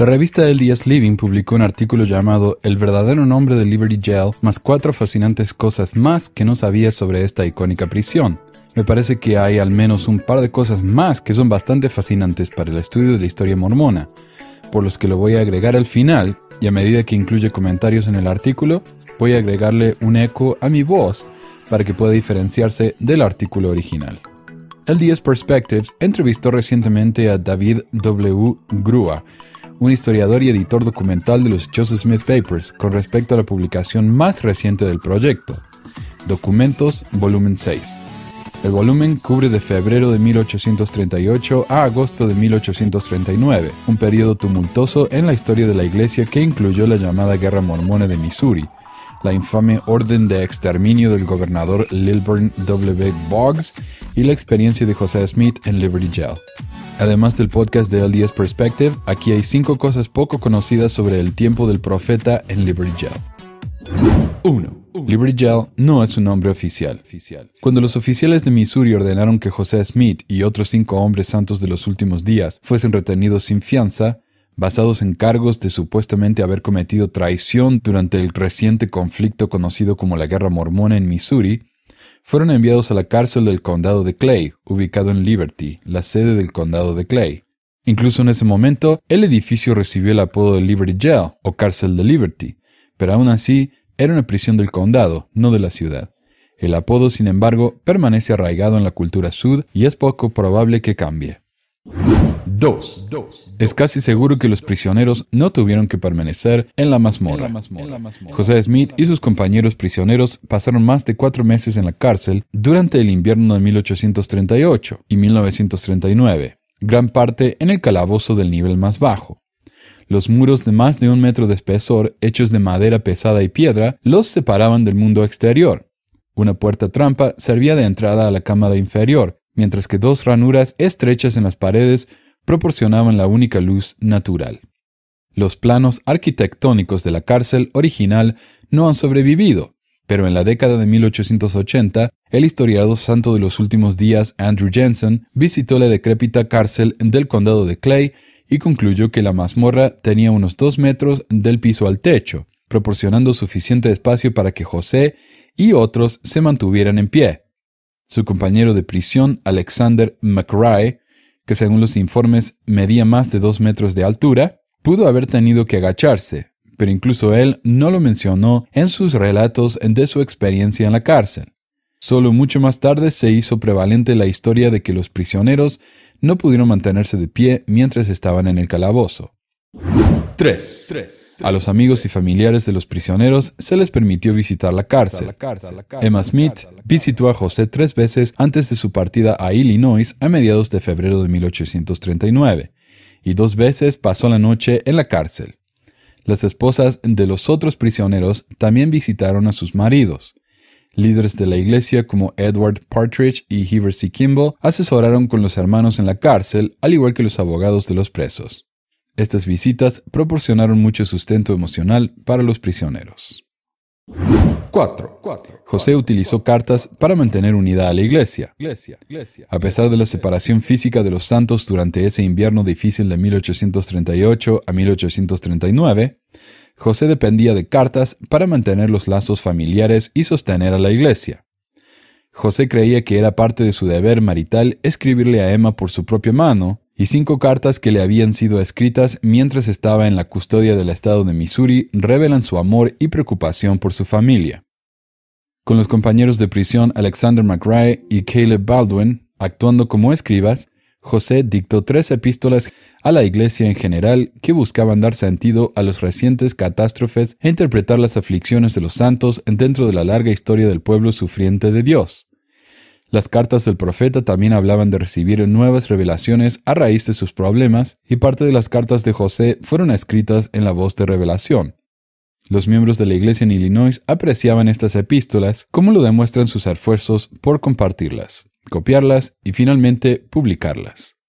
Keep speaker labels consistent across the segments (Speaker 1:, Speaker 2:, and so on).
Speaker 1: La revista LDS Living publicó un artículo llamado El verdadero nombre de Liberty Jail, más cuatro fascinantes cosas más que no sabía sobre esta icónica prisión. Me parece que hay al menos un par de cosas más que son bastante fascinantes para el estudio de la historia mormona, por los que lo voy a agregar al final, y a medida que incluye comentarios en el artículo, voy a agregarle un eco a mi voz para que pueda diferenciarse del artículo original. LDS Perspectives entrevistó recientemente a David W. Grua, un historiador y editor documental de los Joseph Smith Papers con respecto a la publicación más reciente del proyecto, Documentos, volumen 6. El volumen cubre de febrero de 1838 a agosto de 1839, un periodo tumultuoso en la historia de la Iglesia que incluyó la llamada Guerra Mormona de Missouri, la infame orden de exterminio del gobernador Lilburn W. Boggs y la experiencia de José Smith en Liberty Jail. Además del podcast de LDS Perspective, aquí hay cinco cosas poco conocidas sobre el tiempo del profeta en Liberty Jail. 1. Liberty Jail no es un nombre oficial. Cuando los oficiales de Missouri ordenaron que José Smith y otros cinco hombres santos de los últimos días fuesen retenidos sin fianza, basados en cargos de supuestamente haber cometido traición durante el reciente conflicto conocido como la Guerra Mormona en Missouri, fueron enviados a la cárcel del condado de Clay, ubicado en Liberty, la sede del condado de Clay. Incluso en ese momento, el edificio recibió el apodo de Liberty Jail o cárcel de Liberty, pero aún así era una prisión del condado, no de la ciudad. El apodo, sin embargo, permanece arraigado en la cultura sud y es poco probable que cambie. 2. Es casi seguro que los prisioneros no tuvieron que permanecer en la mazmorra. José Smith y sus compañeros prisioneros pasaron más de cuatro meses en la cárcel durante el invierno de 1838 y 1939, gran parte en el calabozo del nivel más bajo. Los muros de más de un metro de espesor, hechos de madera pesada y piedra, los separaban del mundo exterior. Una puerta trampa servía de entrada a la cámara inferior, mientras que dos ranuras estrechas en las paredes proporcionaban la única luz natural. Los planos arquitectónicos de la cárcel original no han sobrevivido, pero en la década de 1880, el historiador santo de los últimos días Andrew Jensen visitó la decrépita cárcel del condado de Clay y concluyó que la mazmorra tenía unos dos metros del piso al techo, proporcionando suficiente espacio para que José y otros se mantuvieran en pie. Su compañero de prisión, Alexander McRae, que según los informes medía más de dos metros de altura, pudo haber tenido que agacharse, pero incluso él no lo mencionó en sus relatos de su experiencia en la cárcel. Solo mucho más tarde se hizo prevalente la historia de que los prisioneros no pudieron mantenerse de pie mientras estaban en el calabozo. 3. A los amigos y familiares de los prisioneros se les permitió visitar la cárcel. Emma Smith visitó a José tres veces antes de su partida a Illinois a mediados de febrero de 1839, y dos veces pasó la noche en la cárcel. Las esposas de los otros prisioneros también visitaron a sus maridos. Líderes de la iglesia como Edward Partridge y Heber C. Kimball asesoraron con los hermanos en la cárcel, al igual que los abogados de los presos. Estas visitas proporcionaron mucho sustento emocional para los prisioneros. 4. José utilizó cartas para mantener unida a la iglesia. A pesar de la separación física de los santos durante ese invierno difícil de 1838 a 1839, José dependía de cartas para mantener los lazos familiares y sostener a la iglesia. José creía que era parte de su deber marital escribirle a Emma por su propia mano, y cinco cartas que le habían sido escritas mientras estaba en la custodia del estado de Missouri revelan su amor y preocupación por su familia. Con los compañeros de prisión Alexander McRae y Caleb Baldwin actuando como escribas, José dictó tres epístolas a la iglesia en general que buscaban dar sentido a los recientes catástrofes e interpretar las aflicciones de los santos dentro de la larga historia del pueblo sufriente de Dios. Las cartas del profeta también hablaban de recibir nuevas revelaciones a raíz de sus problemas, y parte de las cartas de José fueron escritas en la voz de revelación. Los miembros de la iglesia en Illinois apreciaban estas epístolas, como lo demuestran sus esfuerzos por compartirlas, copiarlas y finalmente publicarlas.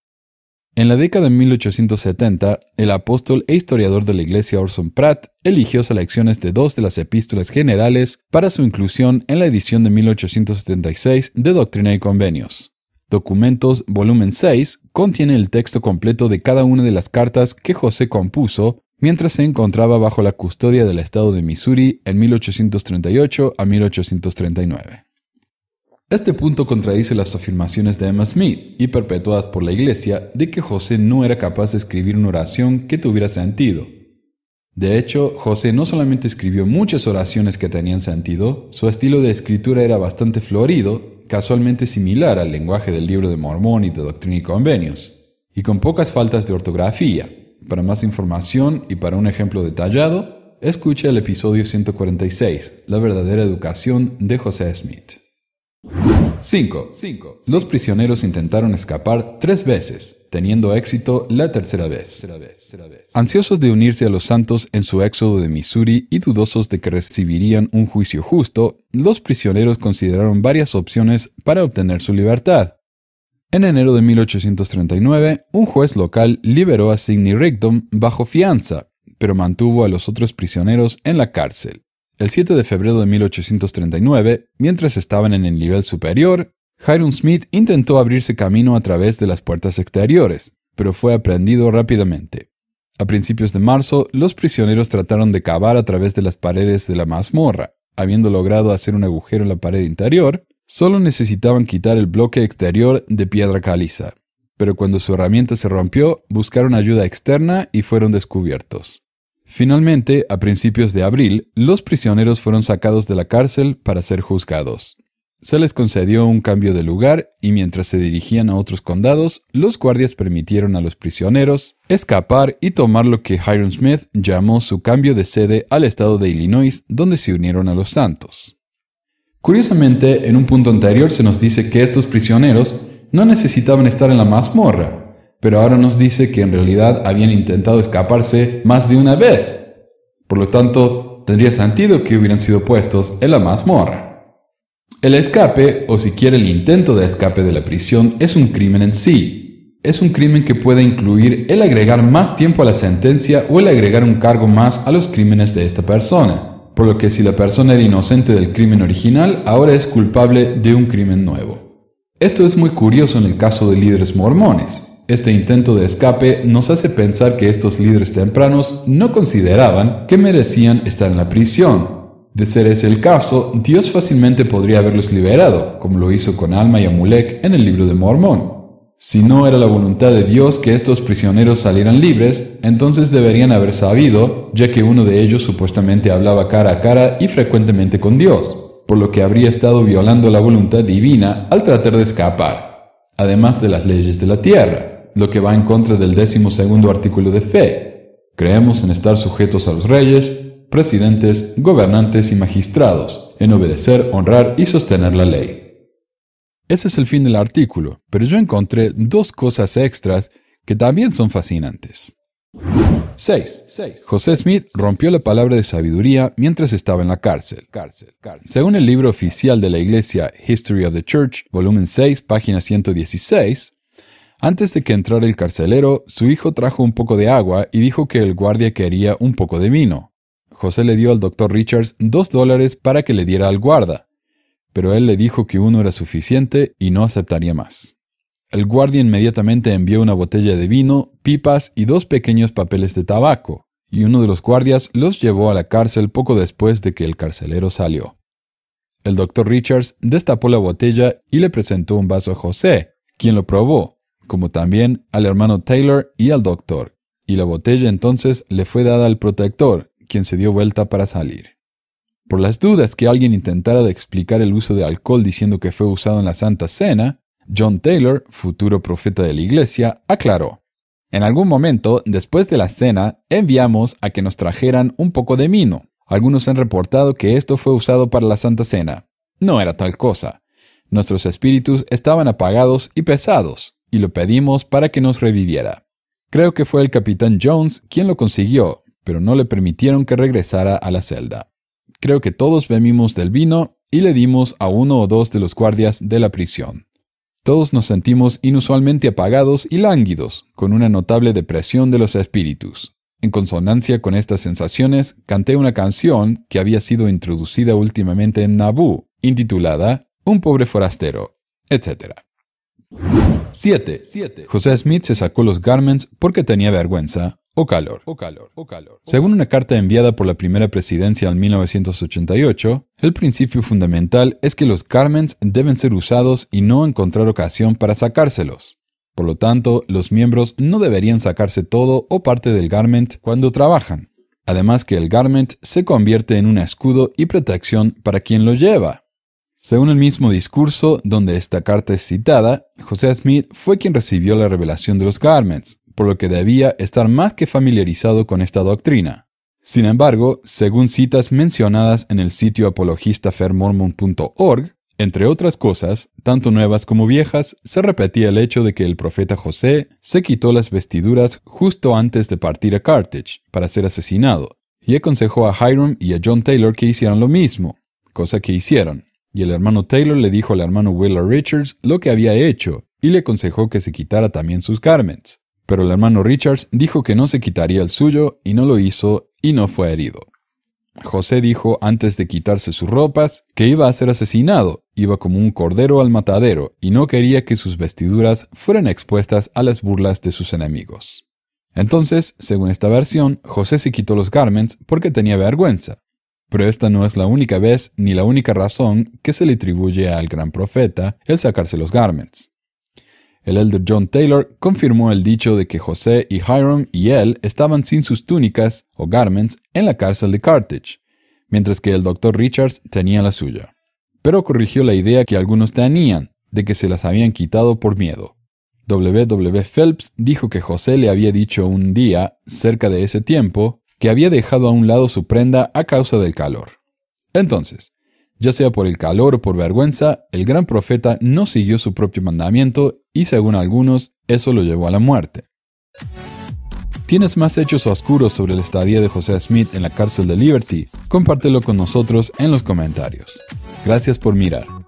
Speaker 1: En la década de 1870, el apóstol e historiador de la Iglesia Orson Pratt eligió selecciones de dos de las epístolas generales para su inclusión en la edición de 1876 de Doctrina y Convenios. Documentos, volumen 6, contiene el texto completo de cada una de las cartas que José compuso mientras se encontraba bajo la custodia del estado de Missouri en 1838 a 1839. Este punto contradice las afirmaciones de Emma Smith y perpetuadas por la Iglesia de que José no era capaz de escribir una oración que tuviera sentido. De hecho, José no solamente escribió muchas oraciones que tenían sentido, su estilo de escritura era bastante florido, casualmente similar al lenguaje del libro de Mormón y de Doctrina y Convenios, y con pocas faltas de ortografía. Para más información y para un ejemplo detallado, escuche el episodio 146, La verdadera educación de José Smith. 5. Los prisioneros intentaron escapar tres veces, teniendo éxito la tercera vez. Ansiosos de unirse a los santos en su éxodo de Missouri y dudosos de que recibirían un juicio justo, los prisioneros consideraron varias opciones para obtener su libertad. En enero de 1839, un juez local liberó a Sidney Rigdon bajo fianza, pero mantuvo a los otros prisioneros en la cárcel. El 7 de febrero de 1839, mientras estaban en el nivel superior, Hiram Smith intentó abrirse camino a través de las puertas exteriores, pero fue aprendido rápidamente. A principios de marzo, los prisioneros trataron de cavar a través de las paredes de la mazmorra. Habiendo logrado hacer un agujero en la pared interior, solo necesitaban quitar el bloque exterior de piedra caliza. Pero cuando su herramienta se rompió, buscaron ayuda externa y fueron descubiertos. Finalmente, a principios de abril, los prisioneros fueron sacados de la cárcel para ser juzgados. Se les concedió un cambio de lugar y mientras se dirigían a otros condados, los guardias permitieron a los prisioneros escapar y tomar lo que Hiram Smith llamó su cambio de sede al estado de Illinois, donde se unieron a los santos. Curiosamente, en un punto anterior se nos dice que estos prisioneros no necesitaban estar en la mazmorra, pero ahora nos dice que en realidad habían intentado escaparse más de una vez. Por lo tanto, tendría sentido que hubieran sido puestos en la mazmorra. El escape, o siquiera el intento de escape de la prisión, es un crimen en sí. Es un crimen que puede incluir el agregar más tiempo a la sentencia o el agregar un cargo más a los crímenes de esta persona. Por lo que si la persona era inocente del crimen original, ahora es culpable de un crimen nuevo. Esto es muy curioso en el caso de líderes mormones. Este intento de escape nos hace pensar que estos líderes tempranos no consideraban que merecían estar en la prisión. De ser ese el caso, Dios fácilmente podría haberlos liberado, como lo hizo con Alma y Amulek en el libro de Mormón. Si no era la voluntad de Dios que estos prisioneros salieran libres, entonces deberían haber sabido, ya que uno de ellos supuestamente hablaba cara a cara y frecuentemente con Dios, por lo que habría estado violando la voluntad divina al tratar de escapar, además de las leyes de la tierra lo que va en contra del décimo segundo artículo de fe. Creemos en estar sujetos a los reyes, presidentes, gobernantes y magistrados, en obedecer, honrar y sostener la ley. Ese es el fin del artículo, pero yo encontré dos cosas extras que también son fascinantes. 6. José Smith rompió la palabra de sabiduría mientras estaba en la cárcel. Según el libro oficial de la Iglesia History of the Church, volumen 6, página 116, antes de que entrara el carcelero, su hijo trajo un poco de agua y dijo que el guardia quería un poco de vino. José le dio al doctor Richards dos dólares para que le diera al guarda, pero él le dijo que uno era suficiente y no aceptaría más. El guardia inmediatamente envió una botella de vino, pipas y dos pequeños papeles de tabaco, y uno de los guardias los llevó a la cárcel poco después de que el carcelero salió. El doctor Richards destapó la botella y le presentó un vaso a José, quien lo probó, como también al hermano Taylor y al doctor, y la botella entonces le fue dada al protector, quien se dio vuelta para salir. Por las dudas que alguien intentara explicar el uso de alcohol diciendo que fue usado en la Santa Cena, John Taylor, futuro profeta de la Iglesia, aclaró. En algún momento, después de la cena, enviamos a que nos trajeran un poco de vino. Algunos han reportado que esto fue usado para la Santa Cena. No era tal cosa. Nuestros espíritus estaban apagados y pesados, y lo pedimos para que nos reviviera. Creo que fue el capitán Jones quien lo consiguió, pero no le permitieron que regresara a la celda. Creo que todos bebimos del vino y le dimos a uno o dos de los guardias de la prisión. Todos nos sentimos inusualmente apagados y lánguidos, con una notable depresión de los espíritus. En consonancia con estas sensaciones, canté una canción que había sido introducida últimamente en Nabú, intitulada Un pobre forastero, etc. 7. José Smith se sacó los garments porque tenía vergüenza o calor. O calor, o calor. Según una carta enviada por la primera presidencia en 1988, el principio fundamental es que los garments deben ser usados y no encontrar ocasión para sacárselos. Por lo tanto, los miembros no deberían sacarse todo o parte del garment cuando trabajan. Además que el garment se convierte en un escudo y protección para quien lo lleva. Según el mismo discurso donde esta carta es citada, José Smith fue quien recibió la revelación de los garments, por lo que debía estar más que familiarizado con esta doctrina. Sin embargo, según citas mencionadas en el sitio apologistafermormon.org, entre otras cosas, tanto nuevas como viejas, se repetía el hecho de que el profeta José se quitó las vestiduras justo antes de partir a Carthage para ser asesinado, y aconsejó a Hiram y a John Taylor que hicieran lo mismo, cosa que hicieron y el hermano Taylor le dijo al hermano Willa Richards lo que había hecho y le aconsejó que se quitara también sus garments. Pero el hermano Richards dijo que no se quitaría el suyo y no lo hizo y no fue herido. José dijo antes de quitarse sus ropas que iba a ser asesinado, iba como un cordero al matadero y no quería que sus vestiduras fueran expuestas a las burlas de sus enemigos. Entonces, según esta versión, José se quitó los garments porque tenía vergüenza, pero esta no es la única vez ni la única razón que se le atribuye al gran profeta el sacarse los garments. El elder John Taylor confirmó el dicho de que José y Hiram y él estaban sin sus túnicas o garments en la cárcel de Carthage, mientras que el doctor Richards tenía la suya. Pero corrigió la idea que algunos tenían de que se las habían quitado por miedo. W. W. Phelps dijo que José le había dicho un día, cerca de ese tiempo, que había dejado a un lado su prenda a causa del calor. Entonces, ya sea por el calor o por vergüenza, el gran profeta no siguió su propio mandamiento y según algunos, eso lo llevó a la muerte. ¿Tienes más hechos oscuros sobre la estadía de José Smith en la cárcel de Liberty? Compártelo con nosotros en los comentarios. Gracias por mirar.